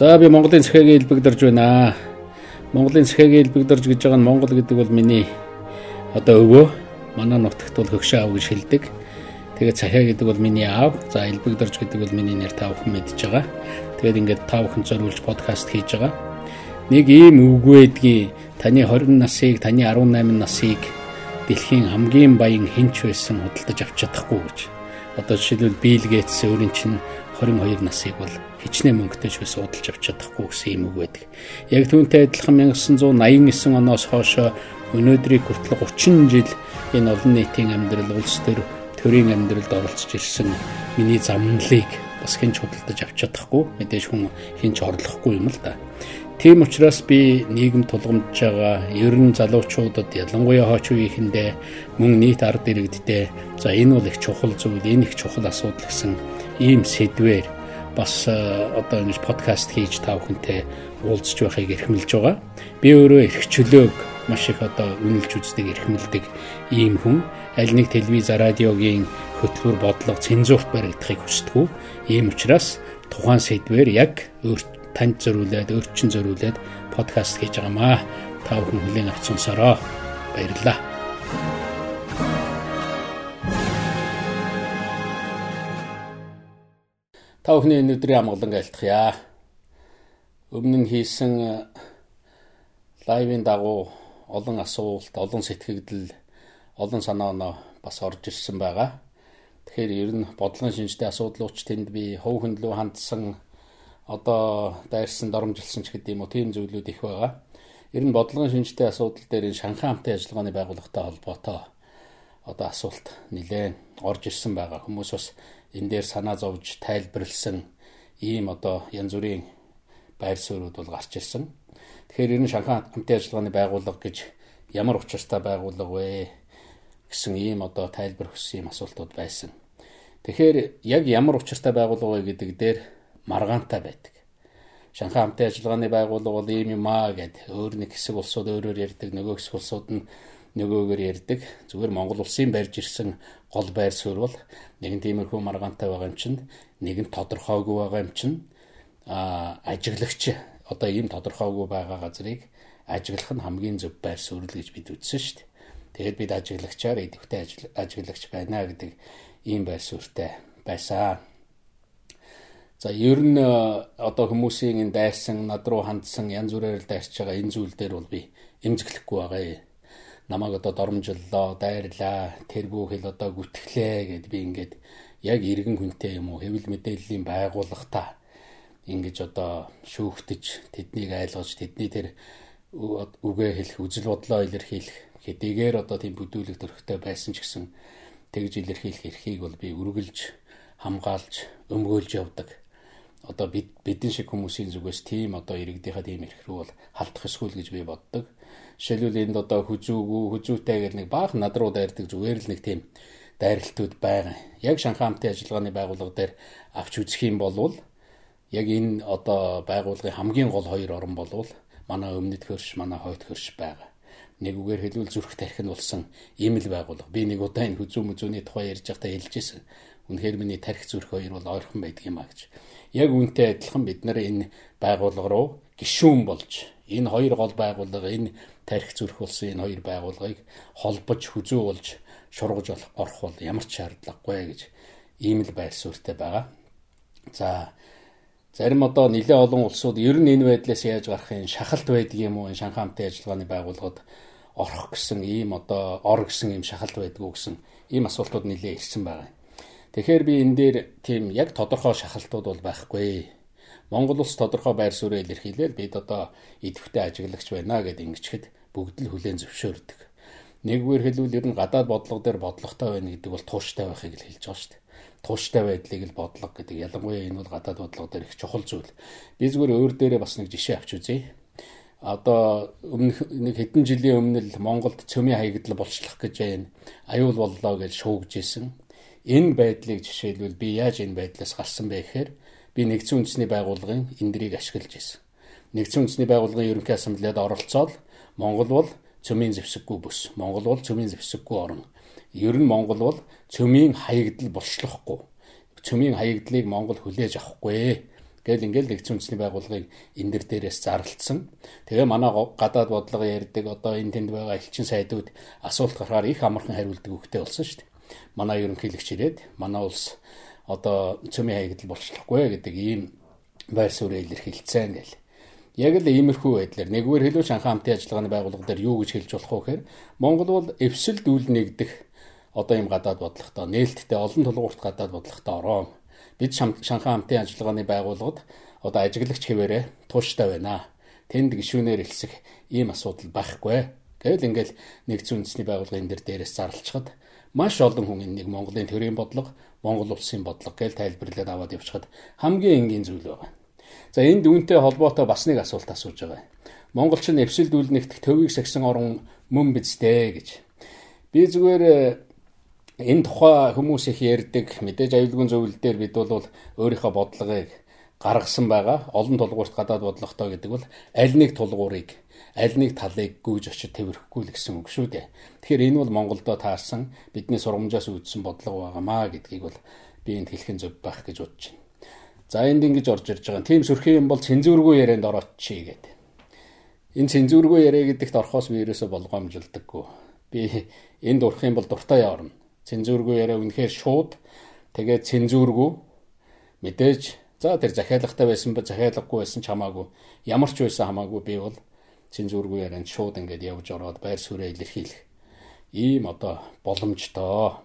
За би Монголын цахиагийн элбэгдэрж байна. Монголын цахиагийн элбэгдэрж гэж байгаа нь Монгол гэдэг бол миний одоо өвөө. Манай нутагт бол хөгшөө аав гэж хэлдэг. Тэгээд цахиа гэдэг бол миний аав. За элбэгдэрж гэдэг бол миний нэр та бүхэн мэдж байгаа. Тэгээд ингээд та бүхэн зориулж подкаст хийж байгаа. Нэг ийм үгвэдгийн таны 20 насыг, таны 18 насыг дэлхийн хамгийн баян хинч байсан худалдаж авч чадахгүй гэж. Одоо жишээлбэл Билл Гейтс өөрийн чинь 22 насыг бол хичнээн мөнгөтэй ч байсан удалж авч чадахгүй гэсэн юм үг байдаг. Яг түүнтэй адилхан 1989 оноос хойш өнөөдрийг хүртэл 30 жил энэ олон нийтийн амьдрал улс төр төрийн амьдралд оролцож ирсэн миний замналыг бас хинч худалдаж авч чадахгүй мэдээж хүн хинч орлохгүй юм л да. Тийм учраас би нийгэм тулгамдж байгаа ер нь залуучуудад ялангуяа хойч үеийнхэндээ мөн нийт ард иргэддээ за энэ бол их чухал зүйл энэ их чухал асуудал гэсэн ийм сэдвээр бас э, одоо ингэж подкаст хийж та бүхэнтэй уулзч байхыг эрхэмлж байгаа. Би өөрөө эрх чөлөөг маш их одоо үнэлж үздэг, эрхэмлдэг ийм хүн. Аль нэг телевиз, радиогийн хөтөлбөр бодлого цензурт баригдахыг хүсдэг. Ийм учраас тухайн сэдвээр яг танд зориулаад, өөрчн зориулаад подкаст хийж байгаамаа. Та бүхэн хүлээн авч сонсороо. Баярлалаа. Та бүхний энэ өдрийн амгалан айлтгая. Өмнө нь хийсэн э, лайвын дагуу олон асуулт, олон сэтгэгдэл, олон санаа оноо бас орж ирсэн байгаа. Тэгэхээр ер нь бодлогын шинжтэй асуудлууч тэнд би хөв хөндлөө хандсан одоо дайрсан доромжилсан ч гэдэг юм уу тийм зүйлүүд их байгаа. Ер нь бодлогын шинжтэй асуудал дээр энэ Шанхай хамтын ажиллагааны байгууллагатай холбоотой одоо асуулт нэлээд орж ирсэн байгаа. Хүмүүс бас энэ дээр санаа зовж тайлбарлсан ийм одоо янз бүрийн байр суурьуд бол гарч ирсэн. Тэгэхээр энэ Шанхай хамтын ажиллагааны байгууллага гэж ямар учиртай байгууллага вэ гэсэн ийм одоо тайлбар хүссэн юм асуултууд байсан. Тэгэхээр яг ямар учиртай байгууллага вэ гэдэг дээр маргаантай байдаг. Шанхай хамтын ажиллагааны байгууллага бол ийм юм аа гэд өөр нэг хэсэг улсууд өөрөөр ярьдаг, нөгөө хэсэг улсууд нь нөгөөгөр ярьдаг. Зүгээр Монгол улсын барьж ирсэн гол байр суурь бол нэг нь тиймэрхүү маргаантай байгаа юм чинь, нэг нь тодорхойгүй байгаа юм чинь а ажиглагч одоо ийм тодорхойгүй байгаа газрыг ажиглах нь хамгийн зөв байр суурь гэж бид үзсэн шүү дээ. Тэгээд бид ажиглагчаар идэвхтэй ажиглагч байна гэдэг ийм байр суурьтай байсан. За ер нь одоо хүмүүсийн энэ дайрсан над руу хандсан янз бүрээр дайрч байгаа энэ зүйл дээр бол би эмзэглэхгүй байгаа намайг одоо доромжллоо, дайрлаа, тэргүүхэл одоо гүтгэлээ гэд би ингээд яг иргэн хүнтэй юм уу хэвлэл мэдээллийн байгууллагата ингэж одоо шүүхтэж тэднийг айлгаж тэдний тэр үгээ хэлэх үзэл бодлоо илэрхийлэх хэдийгээр одоо тийм бүдүүлэг төрхтэй байсан ч гэсэн тэгж илэрхийлэх эрхийг бол би үргэлж хамгаалж өмгөөлж явдаг. Одоо бид бидэн шиг хүмүүсийн зүгээс тийм одоо иргэдийнхаа тийм эрх рүү бол халтах эсвэл гэж би боддог. Жишээлбэл энд одоо хүзүүгүү, хүзүүтэй гэх нэг баах над руу дайрдаг зүгээр л нэг тийм дайралтууд байгаа. Яг Шанхай хамтын ажиллагааны байгууллага дээр авч үзэх юм бол яг энэ одоо байгууллагын хамгийн гол хоёр орн болвол манай өмнөд хөрш, манай хойд хөрш байгаа. Нэг үгээр хэлбэл зүрх тархин болсон ийм л байгууллага. Би нэг удаа энэ хүзүү мүзүүний тухай ярьж байхдаа хэлжсэн. Үнэхээр миний тарих зүрх хоёр бол ойрхон байдаг юм а гэж. Яг үүнтэй адилхан бид нар энэ байгууллага руу гишүүн болж энэ хоёр гол байгууллага энэ тарих зүрх болсон энэ хоёр байгууллагыг холбож хүзүү болж шургаж орох бол ямар ч шаардлагагүй гэж ийм л байр суурьтай байгаа. За зарим одоо нэлээ олон улсууд ер нь энэ байдлаас яаж гарахын шахалт байдаг юм уу энэ Шанхай хамтын ажиллагааны байгууллагад орох гэсэн ийм одоо ор гэсэн ийм шахалт байдгүй гэсэн ийм асуултууд нэлээ ирсэн байгаа. Тэгэхээр би энэ дээр тийм яг тодорхой шахалтууд бол байхгүй. Монгол улс тодорхой байр суурийг илэрхийлээл бид одоо идэвхтэй ажиглагч байна гэдээ ингэчихэд бүгд л хүлээн зөвшөөрдөг. Нэгвэр хэлбэл ер нь гадаад бодлого дээр бодлоготой байна гэдэг бол тууштай байхыг л хэлж байгаа шүү дээ. Тууштай байдлыг л бодлого гэдэг. Ялангуяа энэ бол гадаад бодлого дээр их чухал зүйл. Би зүгээр өөр дээрээ бас нэг жишээ авч үзье. Одоо өмнөх нэг хэдэн жилийн өмнө л Монголд цөмийн хаягдл болчлох гэж байна. Аюул боллоо гэж шуугж исэн. Энэ байдлыг жишээлбэл би яаж энэ байдлаас гарсан бэ гэхээр би нэгдсэн үндэсний байгууллагын эндрийг ашиглаж ирсэн. Нэгдсэн үндэсний байгууллагын ерөнхий ассамблеад оролцоод Монгол бол цөмийн зэвсэггүй бүс. Монгол бол цөмийн зэвсэггүй орн. Ер нь Монгол бол цөмийн хаягдл болшлохгүй. Цөмийн хаягдлыг Монгол хүлээж авахгүй Гэл ингээл нэгдсэн үндэсний байгууллагыг энэ дэр дээрээс зарлцсан. Тэгээ манай гадаад бодлого ярьдаг одоо энэ тэнд байгаа элчин сайдууд асуулт гарахаар их амархан хариулдаг үгтэй болсон шүү дээ. Манай ерөнхийлөгч ирээд манай улс одоо цөмийн хаягдл болчихлохгүй гэдэг ийм байр суурь илэрхийлцэн гэл. Яг л иймэрхүү байдлаар нэгвэр хэлүү Шанхай хамтын ажиллагааны байгууллага дээр юу гэж хэлж болох вэ гэхээр Монгол бол эвсэл дүүл нэгдэх одоо ийм гадаад бодлоготой нээлттэй олон тулгуурт гадаад бодлоготой ороо. Бид Шанхай хамтын ажиллагааны байгууллагад одоо ажиглагч хэвээрээ тууштай байна. Тэнд гişүүнээр элсэх ийм асуудал байхгүй. Тэгэл ингээл нэгдсэн үндэсний байгууллагын дээр дээрээс зарлцахад маш олон хүн энийг Монголын төрийн бодлого, Монгол улсын бодлого гэж тайлбарлаад аваад явчихад хамгийн энгийн зүйл байна. За энд үүнтэй холбоотой бас нэг асуулт асууж байгаа. Монголч нь эвсэл дүүлнэгт төвийг сагсан орон мөн биздэ гэж. Би зүгээр энэ тухай хүмүүс их ярьдаг мэдээж аюулгүй зөвлөл дээр бид бол өөрийнхөө бодлогыг гаргасан байгаа. Олон тулгуурт гадаад бодлоготой гэдэг бол аль нэг тулгуурыг аль нэг талыг гүйж очиж тэрхэхгүй л гэсэн үг шүү дээ. Тэгэхээр энэ бол Монголдо таарсан бидний сургамжаас үүдсэн бодлого байгаамаа гэдгийг бол би энд хэлхэн зөв байх гэж бодож байна. За энд ингэж орж ирж байгаа. Тим сөрхий юм бол цензургүй ярианд ороочи гэдэг. Энэ цензургүй яриа гэдэгт орохоос би ерөөсө болгоомжилдаггүй. Би энд урах юм бол дуртай орно цензургүй яриа үнэхээр шууд тэгээд цензургүй мэдээж за тэр захиалагтай байсан ба захиалаггүй байсан ч хамаагүй ямар ч байсан хамаагүй би бол цензургүй ярианд шууд ингээд явж ороод байр суурь илэрхийлэх ийм одоо боломжтой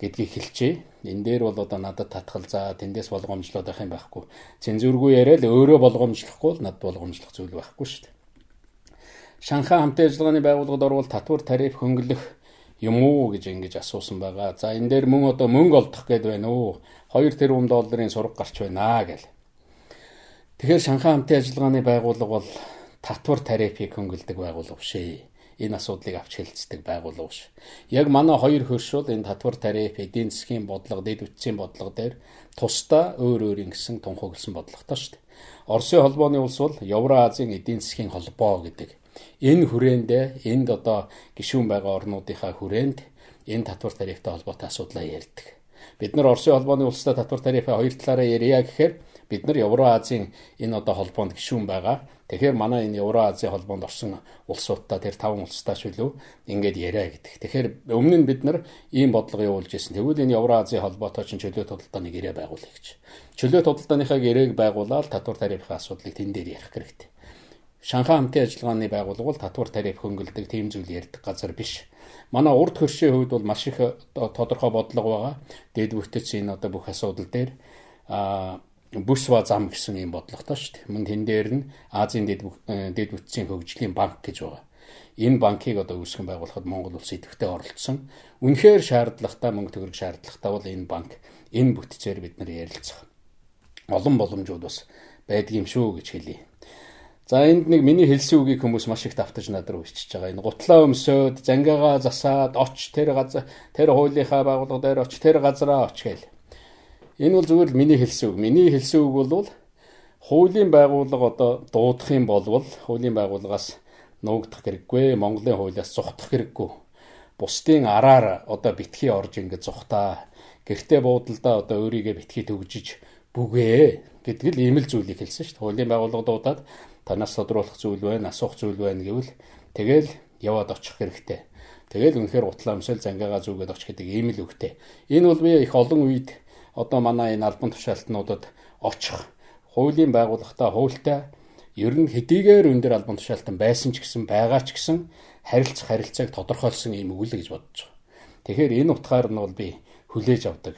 гэдгийг хэлчихье. Энэ дээр бол одоо надад татгал за тэндээс болгоомжлоод байх юм байхгүй. Цензургүй яриа л өөрөө болгоомжлохгүй л над болгоомжлох зүйл байхгүй шүү дээ. Шанхай хамтын ажиллагааны байгууллагад орвол татвар тариф хөнгөлөх юм уу гэж ингэж асуусан байгаа. За энэ дээр мөн одоо мөнгө олдох гээд байна уу? 2 тэрбум долларын сураг гарч байна гэл. Тэгэхээр Шанхай хамтын ажиллагааны байгууллага бол татвар тарифыг хөнгөлдөг байгууллага биш ээ. Энэ асуудлыг авч хэлцдэг байгууллага биш. Яг манай хоёр хөрш бол энэ татвар тариф, эдийн засгийн бодлого, дэд үтсийн бодлого дээр тусдаа өөр өөрийн гэсэн тунхагласан бодлоготой шүү дээ. Оросын холбооны улс бол Евразийн эдийн засгийн холбоо гэдэг Энэ хүрээндээ энд одоо гишүүн байгаа орнуудынхаа хүрээнд энэ татвар тарифтай холбоотой асуудлаа ярьдаг. Бид нар Оросын холбооны улстай татвар тарифаа хоёр талаараа ярья гэхээр бид нар Евроазийн энэ одоо холбоонд гишүүн байгаа. Тэгэхээр манай энэ Евроазийн холбоонд орсон улсуудтай тэр таван улстай ч үлээ ингээд яриа гэдэг. Тэгэхээр өмнө нь бид нар ийм бодлого явуулж ирсэн. Тэгвэл энэ Евроазийн холбоотой чинь чөлөө тодалдааныг ирээ байгуулъя гэж. Чөлөө тодалдааныхаа гэрээг байгуулаад татвар тарифын асуудлыг тэн дээр ярих хэрэгтэй. Шанхай хамтын ажиллагааны байгууллага татвар тариф хөнгөлдөг тийм зүйл ярьдаг газар биш. Манай урд хөршийн хувьд бол маш их тодорхой бодлого байгаа. Дэд бүтэц энэ одоо бүх асуудал дээр а бүс ба зам гэсэн юм бодлоготой шүү дээ. Мөн тэн дээр нь Азийн дэд дэд бүтцийн хөгжлийн банк гэж байгаа. Энэ банкыг одоо үүсгэн байгуулахад Монгол улс идэвхтэй оролцсон. Үнэхээр шаардлагатай мөнгө төгрөг шаардлагатай бол энэ банк энэ бүтцээр бид нар ярилцах. Олон боломжууд бас байдгийм шүү гэж хэлье. За энд нэг миний хэлсэн үгийг хүмүүс маш их давтаж над руу ичиж байгаа. Энэ гутлаа өмсөөд, зангиагаа засаад, оч тэр газар тэр хуулийнхаа байгууллага дээр оч тэр газараа оч гээл. Энэ бол зүгээр л миний хэлсэн үг. Миний хэлсэн үг бол хуулийн байгууллага одоо дуудах юм бол хуулийн байгууллагаас нуугдах хэрэггүй, Монголын хуулиас зугтах хэрэггүй. Бусдын араар одоо битгий орж ингэ зухтаа. Гэртээ буудалдаа одоо өөрийгөө битгий төгжиж бүгэ гэдэг л ийм л зүйлийг хэлсэн шүү дээ. Хуулийн байгууллага дуудаад танаас тодруулах зүйл байна, асуух зүйл байна гэвэл тэгэл яваад очих хэрэгтэй. Тэгэл үнэхээр утлаа өмсөл зангиагаа зүгээд очих гэдэг ийм л үгтэй. Энэ бол би их олон үед одоо манай энэ албан тушаалтнуудад очих хуулийн байгууллагатай хуультай ер нь хэдийгээр өндөр албан тушаалтан байсан ч гэсэн байгаа ч гэсэн харилцах харилцааг тодорхойлсон юм үг л гэж бодож байгаа. Тэгэхээр энэ утгаар нь бол би хүлээж авдаг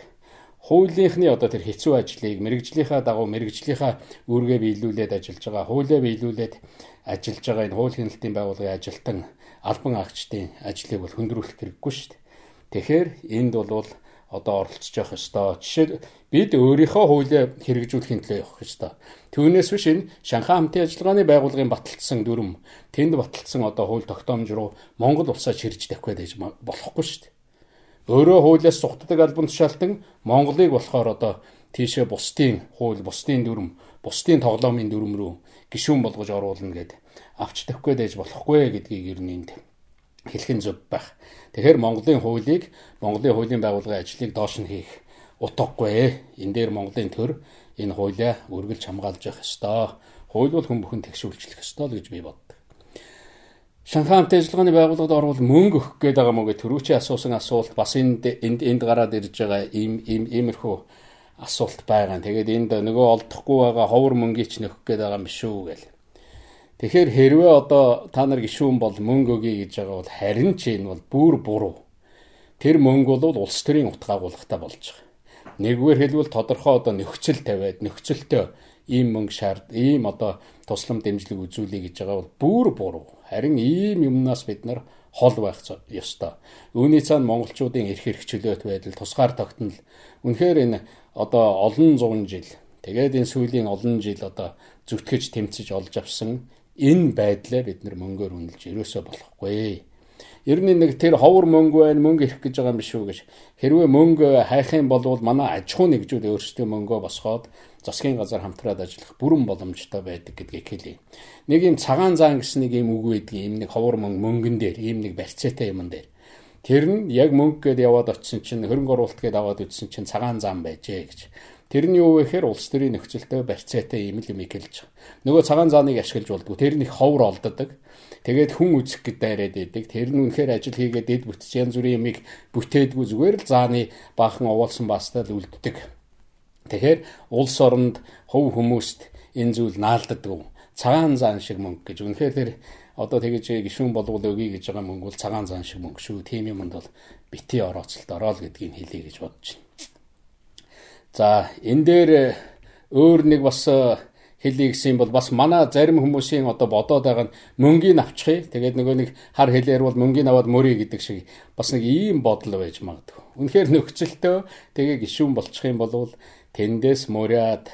хуулийнхны одоо тэр хэцүү ажлыг мэрэгжлийнхаа дагуу мэрэгжлийнхаа үүргээ биелүүлээд ажиллаж байгаа, хуулиа биелүүлээд ажиллаж байгаа энэ хууль хяналтын байгууллагын ажилтан албан агчдын ажлыг бол хөндрүүлэх хэрэггүй шүү дээ. Тэгэхээр энд бол одоо оролцож явах ёстой. Жишээ бид өөрийнхөө хуулиа хэрэгжүүлэхийн төлөө явах ёстой. Түүнээс биш энэ Шанхай хамтын ажиллагааны байгууллагын баталсан дүрм тэнд баталсан одоо хууль тогтоомж руу Монгол улсаа чирж тавих гэж болохгүй шүү дээ өөрөө хуулиас сухтдаг албан тушаалтан Монголыг болохоор одоо тийшээ бусдын хууль, бусдын дүрм, бусдын тоглоомын дүрм рүү гişүүн болгож оруулна гэд авч тавихгүй дэж болохгүй гэдгийг ер нь энд хэлхэн зөв байх. Тэгэхээр Монголын хуулийг, Монголын хуулийн байгууллагын ажлыг доош нь хийх утгагүй. Энэ дээр Монголын төр энэ хуулиа үргэлж хамгаалж явах ёстой. Хууль бол хүн бүхэн тэгшүүлчлэх ёстой л гэж би боддог. Шанхай хамт ажиллагааны байгууллагад орвол мөнгө өгөх гээд байгаа мөгөө төрүүчийн асуусан асуулт бас энд энд энд гараад ирж байгаа ийм ийм иймэрхүү асуулт байгаа. Тэгээд энд нөгөө олдохгүй байгаа ховор мөнгийг ч нөхөх гээд байгаа юм шүү гэл. Тэгэхээр хэрвээ одоо та нар гişүүн бол мөнгө өгье гэж байгаа бол харин ч энэ бол бүр буруу. Тэр мөнгө бол улс төрийн утгаагуулгатай болж байгаа. Нэгвэр хэлбэл тодорхой одоо нөхцөл тавиад нөхцөлтөө ийм мөнгө шаард ийм одоо туслам дэмжлэг үзүүлэе гэж байгаа бол бүр буруу. Харин ийм юмнаас бид нар хол байх ёстой. Үүний цаана монголчуудын эрх хэрэг чөлөөт байдал тусгаар тогтнол үнэхээр энэ одоо олон зуун жил тэгээд энэ сүүлийн олон жил одоо зүтгэж тэмцэж олж авсан энэ байдлаа бид нар мөнгөөр үнэлж ерөөсөө болохгүй. Ер нь нэг тэр ховор мөнгө байна, мөнгө ирэх гэж байгаа юм биш үү гэж. Хэрвээ мөнгө хайх юм бол манай аж ахуй нэгжүүд өөрсдөө мөнгөө босгоод засгийн газар хамтраад ажиллах бүрэн боломжтой байдаг гэдгийг хэлье. Нэг юм цагаан заан гэсэн нэг юм үг байдаг. Ийм нэг ховор мөнгө мөнгөн дээр, ийм нэг барьцаатай юм дээр. Тэр нь яг мөнгө гээд яваад очисон чинь хөрөнгө оруулалт гээд аваад үзсэн чинь цагаан зам байжээ гэж. Тэр нь юу вэ гэхээр улс төрийн нөхцөлтэй барьцаатай ийм л юм хэлж байгаа. Нөгөө цагаан зааныг ашиглаж болдгоо. Тэр нь их ховор олддог. Тэгээд хүн үзэх гэд дайраад идэг. Тэр нь үнэхээр ажил хийгээд дэд бүтц янз бүрийн юмыг бүтээдгүй зүгээр л зааны баахан овоолсон бастай л үлддэг. Тэгэхээр улс оронд хөв хүмүүст энэ зүйл наалддаг. Цагаан заан шиг мөнгө гэж үнэхээр тэр одоо тэгэж гişүүн болгол өгье гэж байгаа мөнгө бол цагаан заан шиг мөнгө шүү. Тийм юмд бол бити орооцолт ороо л гэдгийг хэлье гэж бодож байна. За энэ дээр өөр нэг бас хэлье гэсэн бол бас манай зарим хүмүүсийн одоо бодоод байгаа нь мөнгийг авчихъя. Тэгээд нөгөө нэг хар хэлээр бол мөнгийг аваад мөрий гэдэг шиг бас нэг ийм бодол байж магадгүй. Үнэхээр нөхцөлтөө тэгээ гişүүн болчих юм бол тэндээс мөрөөд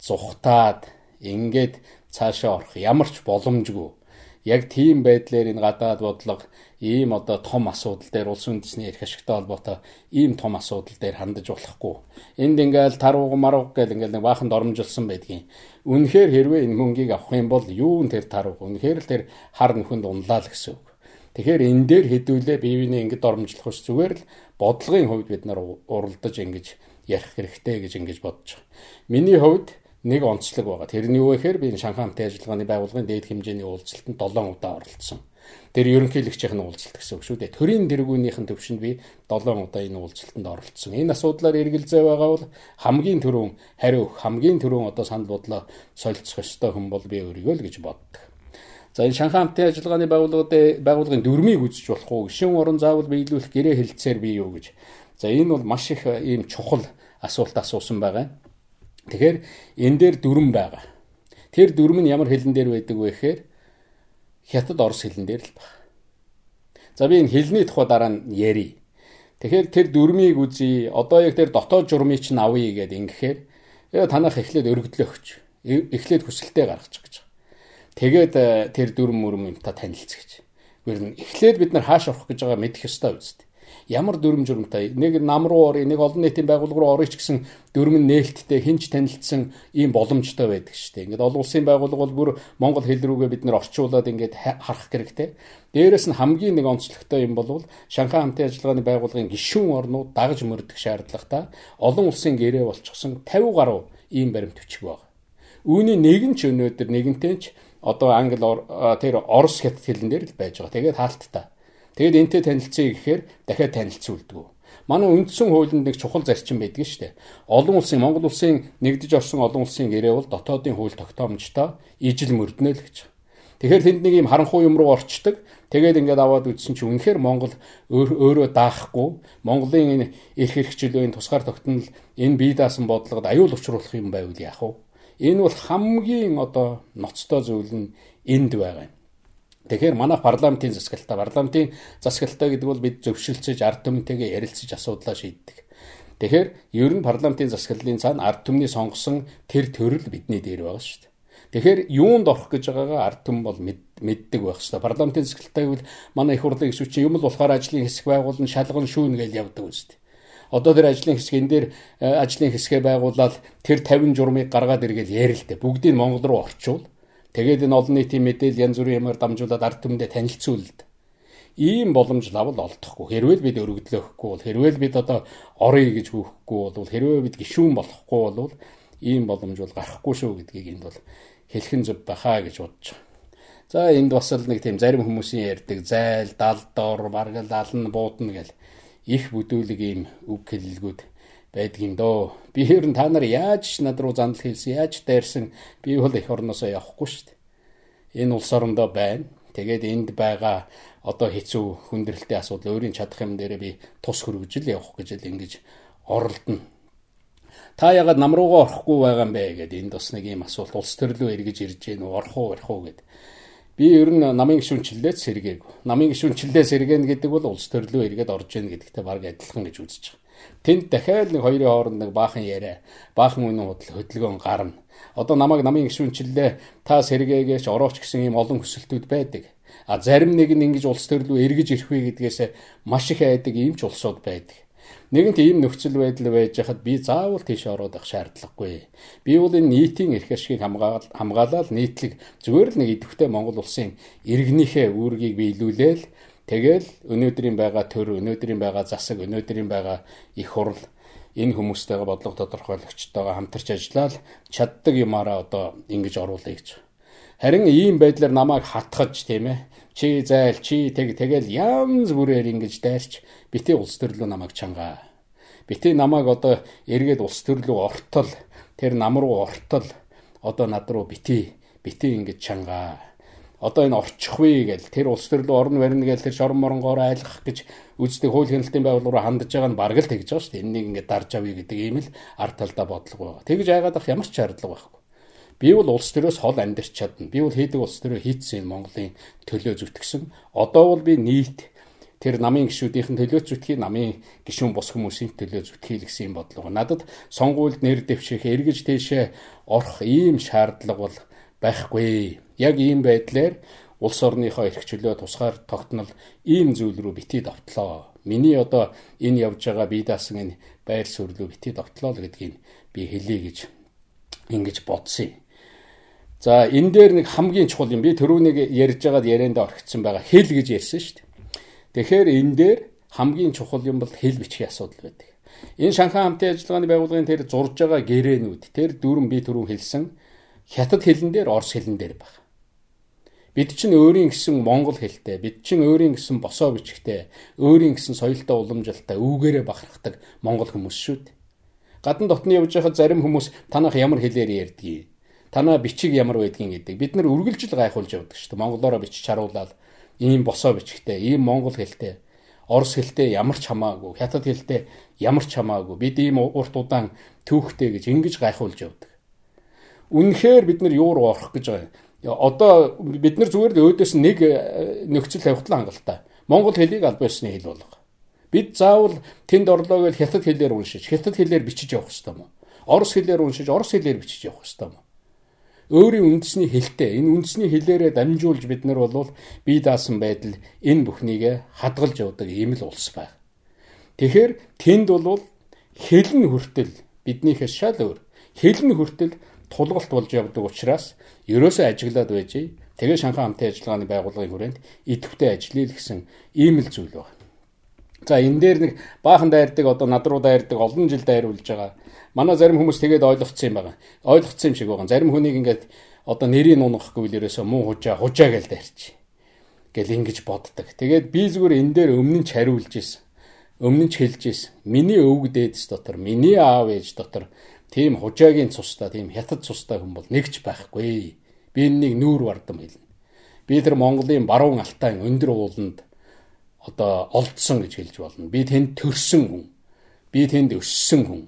зүхтаад ингээд цаашаа орох ямар ч боломжгүй. Яг тийм байдлаар энэ гадаад бодлого ийм одоо том асуудал дээр улс үндэсний эрх ашигтай холбоотой ийм том асуудал дээр хандаж болохгүй. Энд ингээл тарууг марууг гэл ингээл нэг баахан доромжилсан байдгийн. Үнэхээр хэрвээ энэ мөнгийг авах юм бол юу н тэр тарууг үнэхээр л тэр хар нөхөнд унлаа л гэсэн үг. Тэгэхээр энэ дээр хэдүүлээ бие биенээ ингэж доромжлох ус зүгээр л бодлогын хувьд бид нар уралдаж ингэж ярих хэрэгтэй гэж ингэж бодож байгаа. Миний хувьд нэг онцлог байгаа. Тэр нь юу вэ гэхээр би энэ Шанхай хамтын ажиллагааны байгууллагын дээд хэмжээний уулзалтанд 7 удаа оролцсон. Тэр ерөнхийлөгчийн уулзалт гэсэн үг шүү дээ. Төрийн дэргүүнийхэн төвшөнд би 7 удаа энэ уулзалтанд оролцсон. Энэ асуудлаар эргэлзээ байгаа бол хамгийн түрүүн хариу хамгийн түрүүн одоо санал бодлоо солилцох ёстой хүн бол би өөрийгөө л гэж боддог. За энэ Шанхай хамтын ажиллагааны байгууллагын байгууллагын дүрмийг үзэж болохгүй. Гишүүн орон заавал биелүүлэх гэрээ хэлцээр бий юу гэж. За энэ бол маш их ийм чухал асуулт асуусан байгаа. Тэгэхээр энэ дээр дүрм байгаа. Тэр дүрм нь ямар хэлэн дээр байдаг вэ гэхээр хятад орос хэлэн дээр л баг. За би энэ хэлний тухай дараа нь ярий. Тэгэхээр тэр дүрмийг үзье. Одоо яг тэр дотоод журмыг чинь авъя гэдэг ингэхээр яа танах эхлээд өргөдлөө өгч. Эхлээд хүсэлтээ гаргачих гэж. Тэгээд э, тэр дүрм мөрөм юм та танилцах гэж. Гэр нь эхлээд бид нар хааш орох гэж байгаа мэдэх ёстой үст ямар дүрм журмтай нэг нам руу орё нэг олон нийтийн байгууллага руу орё ч гэсэн дүрм нь нээлттэй хинч танилцсан ийм боломжтой байдаг шүү дээ. Ингээд олон улсын байгууллага бол бүр монгол хэл рүүгээ бид нэр орчуулад ингээд харах хэрэгтэй. Дээрээс нь хамгийн нэг онцлогтой юм бол Шанхай хамтын ажиллагааны байгууллагын гишүүн орнууд дагаж мөрдөх шаардлагатай олон улсын гэрээ болчихсон 50 гаруй ийм баримт бичиг байна. Үүний нэг нь ч өнөөдөр нэгэнтэй ч одоо англи тэр орос хятад хэлэн дээр л байж байгаа. Тэгээд хаалттай. Тэгэд энтэй танилцъя гэхээр дахиад танилцуулдаг. Манай үндсэн хуулинд нэг чухал зарчим байдаг шүү дээ. Олон улсын Монгол улсын нэгдэж орсон олон улсын гэрээ бол дотоодын хууль тогтоомжтой ижил мөрднө л гэж. Тэгэхээр тэнд нэг юм харанхуй юм руу орчдөг. Тэгээд ингээд аваад үзсэн чинь үнэхээр Монгол өөрөө даахгүй Монголын энэ эрх хэрэгчлөөний тусгаар тогтнол энэ бие даасан бодлогод аюул учруулах юм байвал яах вэ? Энэ бол хамгийн одоо ноцтой зүйл нь энд байгаа юм. Тэгэхээр манай парламентын засаглалтаа парламентын засаглалтаа гэдэг бол бид зөвшөлдсөж ард түмэнтэйгээ ярилцаж асуудлаа шийддэг. Тэгэхээр ер нь парламентын засаглалын цаана ард түмний сонгосон тэр төрөл бидний дээр байгаа шүү дээ. Тэгэхээр юунд орох гэж байгаагаа ард түмэн бол мэддэг байх хэрэгтэй. Парламентын засаглалтаа гэвэл манай их хурлын гишүүч юм л болохоор ажлын хэсэг байгуулна, шалган шүүн гэж явдаг үстэй. Одоо тэр ажлын хэсэг энэ дээр э, ажлын хэсгээ байгуулаад тэр 50 журмыг гаргаад иргээл ярилтэ. Бүгдийг Монгол руу орчуул. Тэгээд энэ олон нийтийн мэдээлэл янз бүрийн юмар дамжуулаад ард түмэндээ танилцуулд. Ийм боломж лавл олдохгүй. Хэрвээ бид өргөдлөөхгүй бол хэрвээ бид одоо оръё гэж хөөхгүй бол хэрвээ бид гişүүн болохгүй бол ийм боломж бол гарахгүй шүү гэдгийг энд бол хэлхэн зөв бахаа гэж бодож байгаа. За энд бас л нэг тийм зарим хүмүүсийн ярьдаг зайл, далдор, маргал, алан, буудна гэл их бүдүүлэг ийм үг хэллэгүүд байдаг юм доо. Би ер нь та нар яаж над руу зандал хэлсэн, яаж дайрсан би бол их орносоо явахгүй шүү дээ. Энэ улс орондоо байна. Тэгээд энд байгаа одоо хэцүү хүндрэлтэй асуудал өөрийн чадах юм дээр би тус хөргөж л явах гэж л ингэж оролдоно. Та ягаад нам руугаа орохгүй байгаа юм бэ гэдэг энд бас нэг юм асуулт улс төрлөө эргэж ирж гэнэ үү, орох уу, орох уу гэдэг Би ер нь намын гişүнчлэлээ сэргээгүй. Намын гişүнчлэлээ сэргээнэ гэдэг бол улс төрлөө эргээд орж ийн гэдэгтэй баг адилхан гэж үзэж байгаа. Тэнд дахиад нэг хоёрын хооронд нэг баахан яриа, баахан үнэн худал хөдөлгөөн гарна. Одоо намайг намын гişүнчлэлээ та сэргээгээч орооч гэсэн ийм олон хүсэлтүүд байдаг. А зарим нэг нь ингэж улс төрлөө эргэж ирэх вэ гэдгээс маш их айдаг ийм ч улсууд байдаг. Нэгэнт ийм нөхцөл байдал байж хахад би заавал тийш ороод ах шаардлагагүй. Би бол энэ нийтийн эрх ашигыг хамгаалаад нийтлэг зүгээр л нэг идэвхтэй Монгол улсын иргэнийхээ үүргийг биелүүлээл тэгэл өнөөдрийн байгаа төр, өнөөдрийн байгаа засаг, өнөөдрийн байгаа их хурл энэ хүмүүстэйгээ бодлого тодорхойлогчтойгоо хамтарч ажиллаад чаддаг юмараа одоо ингэж оруулъя гэж. Харин ийм байдлаар намайг хатгаж тийм ээ чи зайл чи тэг тэгэл янз бүрээр ингэж дайрч битээ улс төрлөө намайг чангаа. Битээ намайг одоо эргээд улс төрлөө ортол тэр нам руу ортол одоо над руу битээ битээ ингэж чангаа. Одоо энэ орчих вэ гэл тэр улс төрлөө орно барина гэл тэр шорон моронгоор айлгах гэж үздэг хууль хяналтын байгууллага руу хандж байгаа нь бараг л тэгж байгаа шүү дээ. Эннийг ингэ дарж авъя гэдэг ийм л ард талдаа бодлого байгаа. Тэгж айгаад ах ямар ч шаардлага байхгүй. Би бол улс төрөөс хол амьдарч чадна. Би бол хийдэг улс төрөө хийцэн Монголын төлөө зүтгэсэн. Одоо бол би нийт тэр намын гişүүдийн төлөө зүтгэхийг намын гişүүн бос хүмүүсийн төлөө зүтгэхийг гэсэн юм бодлого. Надад сонгуульд нэр дэвших, эргэж тийшээ орох ийм шаардлага бол байхгүй. Яг ийм байдлаар улс орныхоо эрх чөлөө тусгаар тогтнол ийм зүйл рүү битгий давтлаа. Миний одоо энэ явж байгаа бие даасан энэ байр суурь руу битгий давтлаа л гэдгийг би хэлье гэж ингэж бодсон юм. За энэ дээр нэг хамгийн чухал юм би төрөүнийг ярьж байгаад ярианд орхицсан байгаа хэл гэж ярьсан шүү дээ. Тэгэхээр энэ дээр хамгийн чухал юм бол хэл бичгийн асуудал байдаг. Энэ Шанхай хамтын ажиллагааны байгууллагын тэр зурж байгаа гэрээнүүд тэр дүүрэн би түрүүн хэлсэн хятад хэлэн дээр орс хэлэн дээр баг. Бид чинь өөрийн гэсэн монгол хэлтэй, бид чинь өөрийн гэсэн босоо бичгтэй, өөрийн гэсэн соёлтой уламжлалтай үүгээрээ бахархдаг монгол хүмүүс шүү дээ. Гадна дотны явж байхад зарим хүмүүс танах ямар хэлээр ярьдгийг танаа бичиг ямар байдгийг гэдэг. Бид нар үргэлжил гайхуулж явдаг шүү дээ. Монголоор бичиж харуулаад ийм босоо бичгтэй, ийм монгол хэлтэй, орос хэлтэй ямар ч хамаагүй, хятад хэлтэй ямар ч хамаагүй. Бид ийм урт удаан түүхтэй гэж ингэж гайхуулж явдаг. Үнэхээр бид нар юу руу орох гэж байгаа юм. Одоо бид нар зүгээр л өөдөөс нэг э, нөхцөл тавигдлаа хангалттай. Монгол хэлийг аль биесны хэл болгох. Бид заавал тэнд орлоо гэж хятад хэлээр уншиж, хятад хэлээр бичиж явах хэрэгтэй юм. Орос хэлээр уншиж, орос хэлээр бичиж явах хэрэгтэй юм өөрийн үндэсний хэлтэй энэ үндэсний хэлээрээ дамжуулж бид нар бол бие даасан байдал энэ бүхнийг хадгалж явдаг ийм л улс байна. Тэгэхээр тэнд бол хэл нь хүртэл биднийхээс шал өөр. Хэл нь хүртэл тулгалт болж явдаг учраас ерөөсөө ажиглаад байжээ. Тэгээ Шанхай хамтын ажиллагааны байгууллагын хүрээнд идэвхтэй ажиллая гэсэн ийм л зүйл байна. За энэ дээр нэг баахан дайрдаг одоо над руу дайрдаг олон жил дайруулж байгаа Манай зарим хүмүүс тэгээд ойлгоцсон юм байна. Ойлгоцсон юм шиг байгаа. Зарим хүнийг ингээд одоо нэрийг нунахгүй билэрээсөө муу хужаа хужаа гээл дайрч. Гэл ингэж боддог. Тэгээд би зүгээр энэ дээр өмнө нь чариулж исэн. Өмнө нь хэлж исэн. Миний өвөг дээдэс дотор, миний аав ээж дотор тийм хужаагийн цустай, тийм хятад цустай хүн бол нэгч байхгүй. Би энэнийг нүүр бардам хэлнэ. Би тэр Монголын баруун алтайн өндөр ууланд одоо олдсон гэж хэлж болно. Би тэнд төрсөн хүн. Би тэнд өссөн хүн.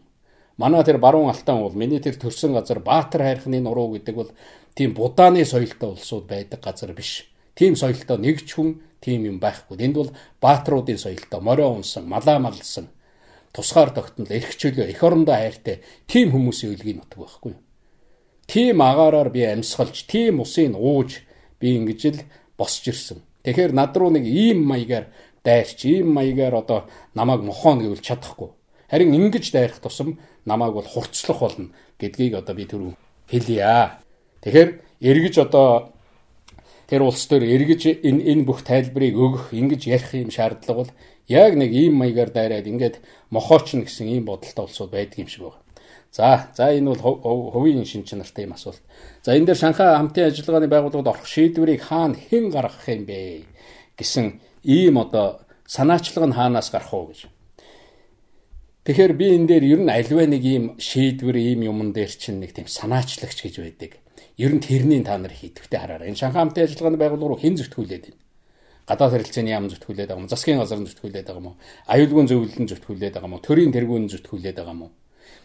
Манай тэр баруун алтан бол миний тэр төрсэн газар Баатар хайрхны нуруу гэдэг бол тийм будааны соёлтой улсууд байдаг газар биш. Тийм соёлтой нэг ч хүн тийм юм байхгүй. Энд бол баатруудын соёлтой морио унсан, малаа малсан, тусгаар тогтнол, эрх чөлөө, эх орондоо хайртай тийм хүмүүсийн үлгийн нутаг байхгүй. Тийм агаараар би амьсгалж, тийм усын ууж би ингэж л босч ирсэн. Тэгэхээр над руу нэг ийм маягаар дайрч, ийм маягаар одоо намайг мохоно гэвэл чадахгүй. Харин ингэж дайрах тусам намайг бол хурцлах болно гэдгийг одоо би түрүү хэлье. Тэгэхээр эргэж одоо тэр улс төр эргэж энэ энэ бүх тайлбарыг өгөх, ингэж ярих юм шаардлага бол яг нэг ийм маягаар дайраад ингээд мохооч нь гэсэн ийм бодолтой улсууд байдаг юм шиг байна. За, за энэ бол хувийн шин чанартай юм асуулт. За энэ дээр Шанхай хамтын ажиллагааны байгууллагад орох шийдвэрийг хаана хэн гаргах юм бэ гэсэн ийм одоо санаачлага нь хаанаас гарах уу гэж. Тэгэхээр би энэ дээр ер нь альва нэг ийм шийдвэр ийм юмн дээр чинь нэг тийм санаачлагч гэж байдаг. Ер нь тэрний та нар хийдвэхтэй хараарай. Энэ Шанхай хамтын ажиллагааны байгууллага руу хэн зөвтгүүлээд байна? Гадаад харилцааны яам зөвтгүүлээд байгаа юм? Засгийн газар нь зөвтгүүлээд байгаа юм уу? Аюулгүй зөвлөлд нь зөвтгүүлээд байгаа юм уу? Төрийн тэргүүн нь зөвтгүүлээд байгаа юм уу?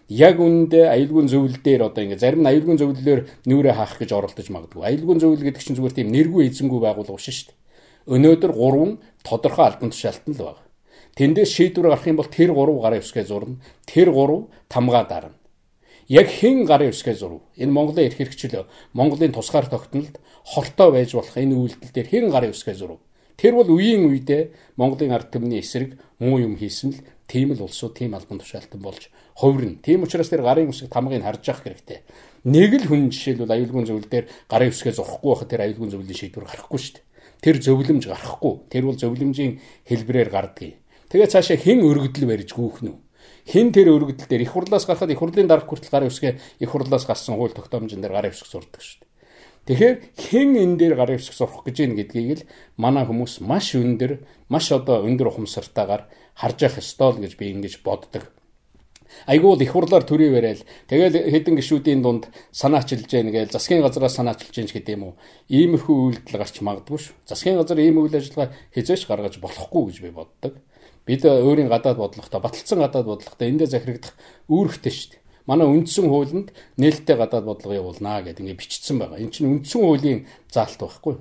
яг үүндээ аюулгүй зөвлөл дээр одоо ингээ зарим нь аюулгүй зөвлөлөөр нүрээ хаах гэж оролдож магадгүй. Аюулгүй зөвлөл гэдэг чинь зүгээр тийм нэргүй эзэнгүй байгуулга биш шүү дээ. Өнөөдөр гурван тодорхой албан тушаалтан л байна. Тэндээс шийдвэр гарах юм бол тэр гурав гарын өсгөө зурна. Тэр гурав тамгаа дарна. Яг хэн гарын өсгөө зурв? Энэ Монголын эрх хэрэгчлөө Монголын тусгаар тогтнолд хортой байж болох энэ үйлдэл дээр хэн гарын өсгөө зурв? Тэр бол үеийн үедээ Монголын ард түмний эсрэг муу юм хийсэн л тийм л улсууд тийм албан тушаалтан болж хувирна. Тийм учраас тэр гарын үсэг тамгыг харж явах хэрэгтэй. Нэг л хүн жишээлбэл аюулгүй зөвлөл дээр гарын үсгээ зурхгүй байхад тэр аюулгүй зөвлөлийн шийдвэр гарахгүй шүү дээ. Тэр зөвлөмж гарахгүй. Тэр бол зөвлөмжийн хэлбэрээр гардгийг. Тэгээ цаашаа хэн өргөдөл барьж гүүхнү? Хэн тэр өргөдөл дээр их хурлаас гарахад их хурлын дарга хүртэл гарын үсгээ их хурлаас гарсан хууль тогтоомжн дээр гарын үсэг зурдаг шүү дээ. Тэгэхээр хэн энэ дээр гарын үсэг зурх гэж ийн гэдгийг л манай хүмүүс маш өндөр, маш одоо өндөр ухамсартайгаар харж явах ёстой л гэж би ингэж боддог. Айгуул их хурлаар төрий барайл. Тэгэл хэдэн гişүүдийн дунд санаачилж яах гээл засгийн газраас санаачилж яах гэдэг юм уу. Иймэрхүү үйлдэл гарч магадгүй ш. Засгийн газар ийм үйл ажиллагаа хязгаарч гаргаж болохгүй гэж би боддог. Бид өөрийн гадаад бодлоготой, баталсан гадаад бодлоготой эндээ захирагдах үүрэгтэй ш. Манай үндсэн хуулинд нээлттэй гадаад бодлого явуулнаа гэдэг ингэ бичсэн байгаа. Энэ чинь үндсэн хуулийн заалт байхгүй?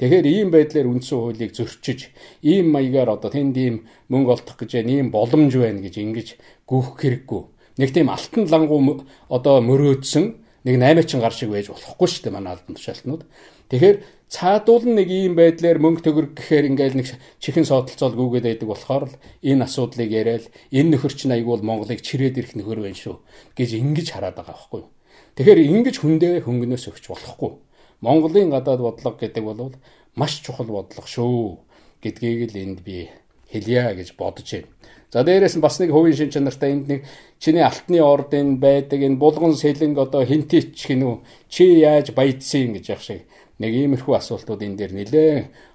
Тэгэхээр ийм байдлаар үндсэн хуулийг зөрчиж, ийм маягаар одоо тэнд ийм мөнгө олдох гэж ийм боломж байна гэж ингэж гүөх хэрэггүй. Нэг тийм алтан лангуу одоо мөрөөдсөн нэг 8 чин гар шиг байж болохгүй шүү дээ манай албан тушаалтнууд. Тэгэхээр цаадуул нэг ийм байдлаар мөнгө төгрөг гэхээр ингээл нэг чихэн суудалцол гүгээд байдаг болохоор л энэ асуудлыг яриад энэ нөхөр чинь айгуул Монголыг чирээд ирэх нөхөр байна шүү гэж ингэж хараад байгаа байхгүй. Тэгэхээр ингэж хүндээ хөнгөнөөс өгч болохгүй. Монголын гадаад бодлого гэдэг бол маш чухал бодлого шүү гэдгийг л энд би хэлье гэж бодож байна. За дээрэс нь бас нэг хувийн шин чанартай энд нэг чиний алтны ордын байдаг энэ булган сэлэнг одоо хинтич гинүү чи яаж баядсан гэж явах шиг нэг иймэрхүү асуултууд энэ дээр нэлээ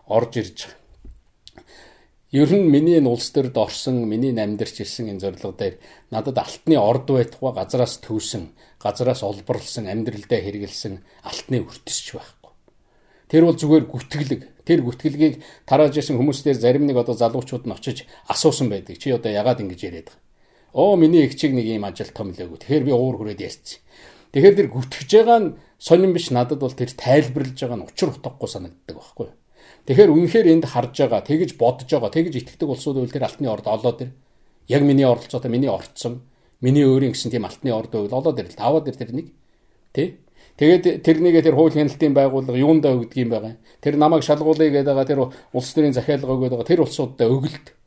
орж ирж Ер нь миний энэ улс төрд орсон, миний амьдарч ирсэн энэ зорилго дээр надад алтны орд байтугай газраас төвсөн, газраас олборлсон, амьдралдаа хэрэгэлсэн алтны өртөсч байхгүй. Тэр бол зүгээр гүтгэлэг. Тэр гүтгэлгийг тарааж исэн хүмүүстээр зарим нэг одоо залуучууд нь очиж асуусан байдаг. Чи одоо ягаад ингэж яриад байгаа? Оо миний их чиг нэг ийм ажил томлоогүй. Тэгэхээр би уур хүрээд ясчих. Тэгэхээр тэр гүтгэж байгаа нь сонирн биш надад бол тэр тайлбарлаж байгаа нь учир утгагүй санагддаг байхгүй. Тэгэхээр үнэхээр энд харж байгаа, тэгж бодож байгаа, тэгж итгэдэг улсууд үйл тэр алтны орд олоод ир. Яг миний оролцоотой миний орцсон, миний өөрийн гэсэн тийм алтны орд үйл олоод ирэл. Аваад ир тэр нэг. Тэ? Тэгээд тэрнийгээ тэр хууль хяналтын байгууллага юундаа өгдөг юм байгаа. Тэр намайг шалгуулъя гэдэг байгаа тэр улс төрийн захиалга өгöd байгаа тэр улсуудаа өглөлт.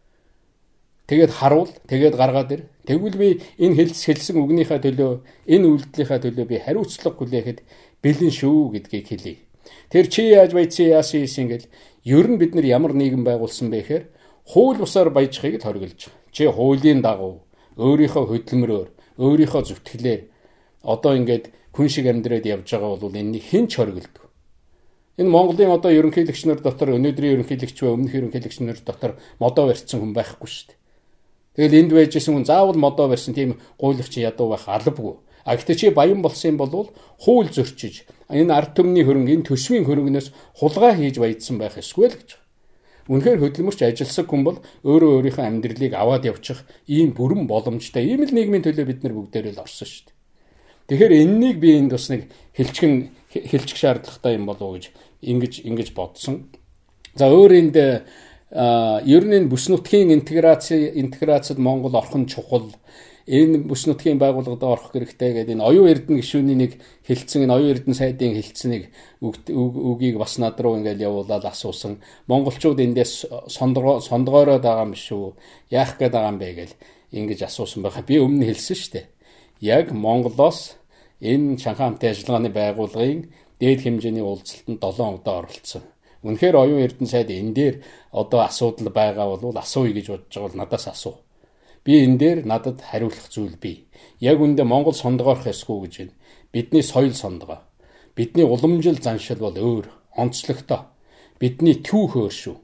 Тэгээд харуул, тэгээд гаргаад ир. Тэгвэл би энэ хэлс хэлсэн үгнийхээ төлөө, энэ үйлдэлийнхээ төлөө би хариуцлага хүлээхэд бэлэн шүү гэдгийг хэлье. Тэр чи яаж баяцсан яасан юм гэл ер нь бид нар ямар нийгэм байгуулсан бэ гэхээр хууль бусаар баяжхийг л хориглож. Чи хуулийн дагуу өөрийнхөө хөдөлмөрөөр, өөрийнхөө зүтгэлээр одоо ингээд хүн шиг амьдраад явж байгаа бол энэний хэн ч хориглодог. Энэ Монголын одоо ерөнхийлөгч нар дотор өнөөдрийн ерөнхийлөгч ба өмнөх ерөнхийлөгч нар дотор модоо барьсан хүн байхгүй шүү дээ. Тэгэл энд байж исэн хүн заавал модоо барьсан тийм гуйлагч ядуу байх албагүй. А гэхдээ чи баян болсон бол хууль зөрчиж энэ ард түмний хөрөнгө энэ төсвийн хөрөнгнөөс хулгай хийж баядсан байх эсвэл гэж. Үнэхээр хөдөлмөрч ажилсаг хүн бол өөрөө өөрийнхөө амьдралыг аваад явчих ийм бүрэн боломжтой. Ийм л нийгмийн төлөө бид нар бүгдээрээ л орсон шүү дээ. Тэгэхээр энэнийг би энд бас нэг хэлчихэн хэлчих шаардлагатай юм болов уу гэж ингэж ингэж бодсон. За өөр энд ер нь бүс нутгийн интеграц интеграцид Монгол орох нь чухал. Энэ бүс нутгийн байгууллагад орох хэрэгтэй гэдэг энэ оюун эрдэнэ гишүүний нэг хэлсэн энэ оюун эрдэнэ сайдын хэлцнийг үгийг бас над руу ингээл явуулаад асуусан. Монголчууд эндээс сондгоо сондгоороод байгаа юм шүү. Яах гээд байгаа юм бэ гэж ингэж асуусан байхаа би өмнө хэлсэн шүү дээ. Яг Монголоос энэ Шанхай хамтын ажиллагааны байгууллагын дээд хэмжээний уулзалтанд 7 удаа оролцсон. Үнэхээр оюун эрдэнэ сайд энэ дээр одоо асуудал байгаа бол асууя гэж бодож байгаа бол надаас асуу. Би энэ дээр надад хариулах зүйл бий. Яг үндэ Монгол сондгоорох эсгүй гэж байна. Бидний соёл сондгоо. Бидний уламжил заншил бол өөр, онцлогтой. Бидний түүх өөр шүү.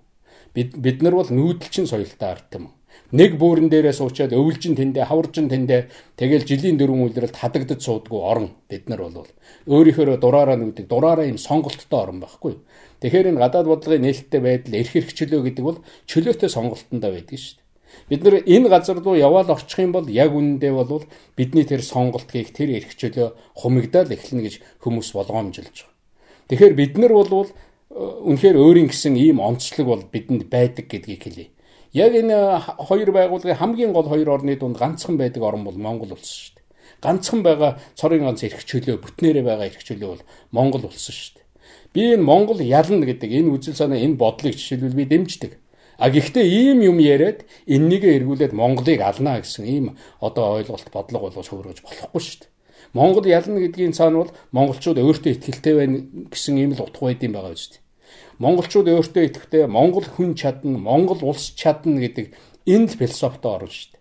Бид бид нар бол нүүдэлчин соёлтой ард юм. Нэг бөөрөн дээрээ суучаад өвлжин тэндээ хаваржин тэндээ тэгэл жилийн дөрвөн үйлрэлд хадагдаж суудгүй орон бид нар бол өөрийнхөө дураараа нүүдэг дураараа юм сонголттой орон байхгүй. Тэгэхээр энэ гадаад бодлогын нээлттэй байдал эрх хэрэгчлөө гэдэг бол чөлөөтэй сонголтондоо байдаг шүү дээ. Бид нар энэ газар руу яваал орчих юм бол яг үнэндээ бол бидний тэр сонголт хийх тэр эрх чөлөө хумигдаад эхлэнэ гэж хүмүүс болгоомжилж байгаа. Тэгэхээр бид нар бол үнэхээр өөрийн гэсэн ийм онцлог бол бидэнд байдаг гэдгийг хэлье. Яг энэ хоёр байгууллагын хамгийн гол хоёр орны дунд ганцхан байдаг орн бол Монгол улс шүү дээ. Ганцхан байгаа цорын ганц эрх чөлөө бүтнээрээ байгаа эрх чөлөө бол Монгол улс шүү дээ. Би энэ Монгол ялна гэдэг энэ үзэл санаа энэ бодлыг жишээлбэл би дэмждэг. А гэхдээ ийм юм яриад эннийгээ эргүүлээд Монголыг алнаа гэсэн ийм одоо ойлголт бодлого болгож хөрөөж болохгүй шүү дээ. Монгол ялна гэдгийн цаана бол монголчууд өөртөө ихтгэлтэй байна гэсэн ийм л утга байд юм байгаа шүү дээ монголчууд өөртөө идэвхтэй монгол хүн чадна, монгол улс чадна гэдэг энэ л философитой орно шүү дээ.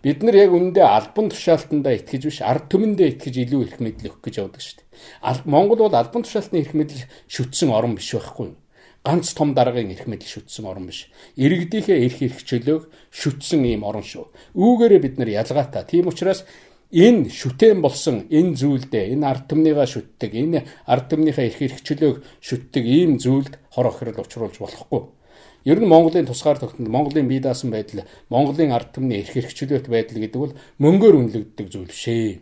Бид нар яг үүндээ албан тушаалтандаа итгэж биш ард түмэндээ итгэж илүү их мэдэл өгөх гэж явдаг шүү дээ. Монгол бол албан тушаалтны их мэдэл шүтсэн орн биш байхгүй юу? ганц том даргын эрх мэдэл шүтсэн орн биш. Иргэдийнхээ эрх эрх чөлөөг шүтсэн ийм орн шүү. Үүгээрээ бид нар ялгаатай. Тийм учраас энэ шүтэн болсон энэ зүйлдээ энэ ард түмнийгаа шүтдэг энэ ард түмнийхээ эрх хэрэгчлөөг шүтдэг ийм зүйлд хор охирол учруулж болохгүй. Ер нь Монголын тусгаар тогтнол Монголын бие даасан байдал Монголын ард түмний эрх хэрэгчлөөт байдал гэдэг бол мөнгөөр үнэлэгддэг зүйл шээ.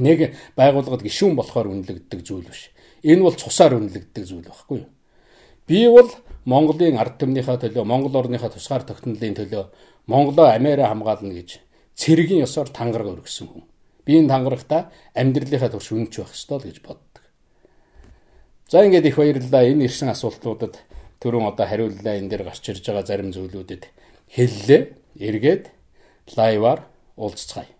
Нэг байгууллагад гишүүн болохоор үнэлэгддэг зүйл биш. Энэ бол цусаар үнэлэгддэг зүйл байхгүй юу? Би бол Монголын ард түмнийхээ төлөө Монгол орныхаа тусгаар тогтнолын төлөө Монголоо амиараа хамгаална гэж цэргийн ёсоор тангараг өргөсөн хүн. Би энэ тангарагта амьдралынхаа турш үнэнч байх ёстой л гэж боддог. За ингээд их баярлалаа. Энэ ирсэн асуултуудад түрүүн одоо хариуллаа энэ дээр гарч ирж байгаа зарим зүйлүүдэд хэллээ. Эргээд лайваар уулзцгаая.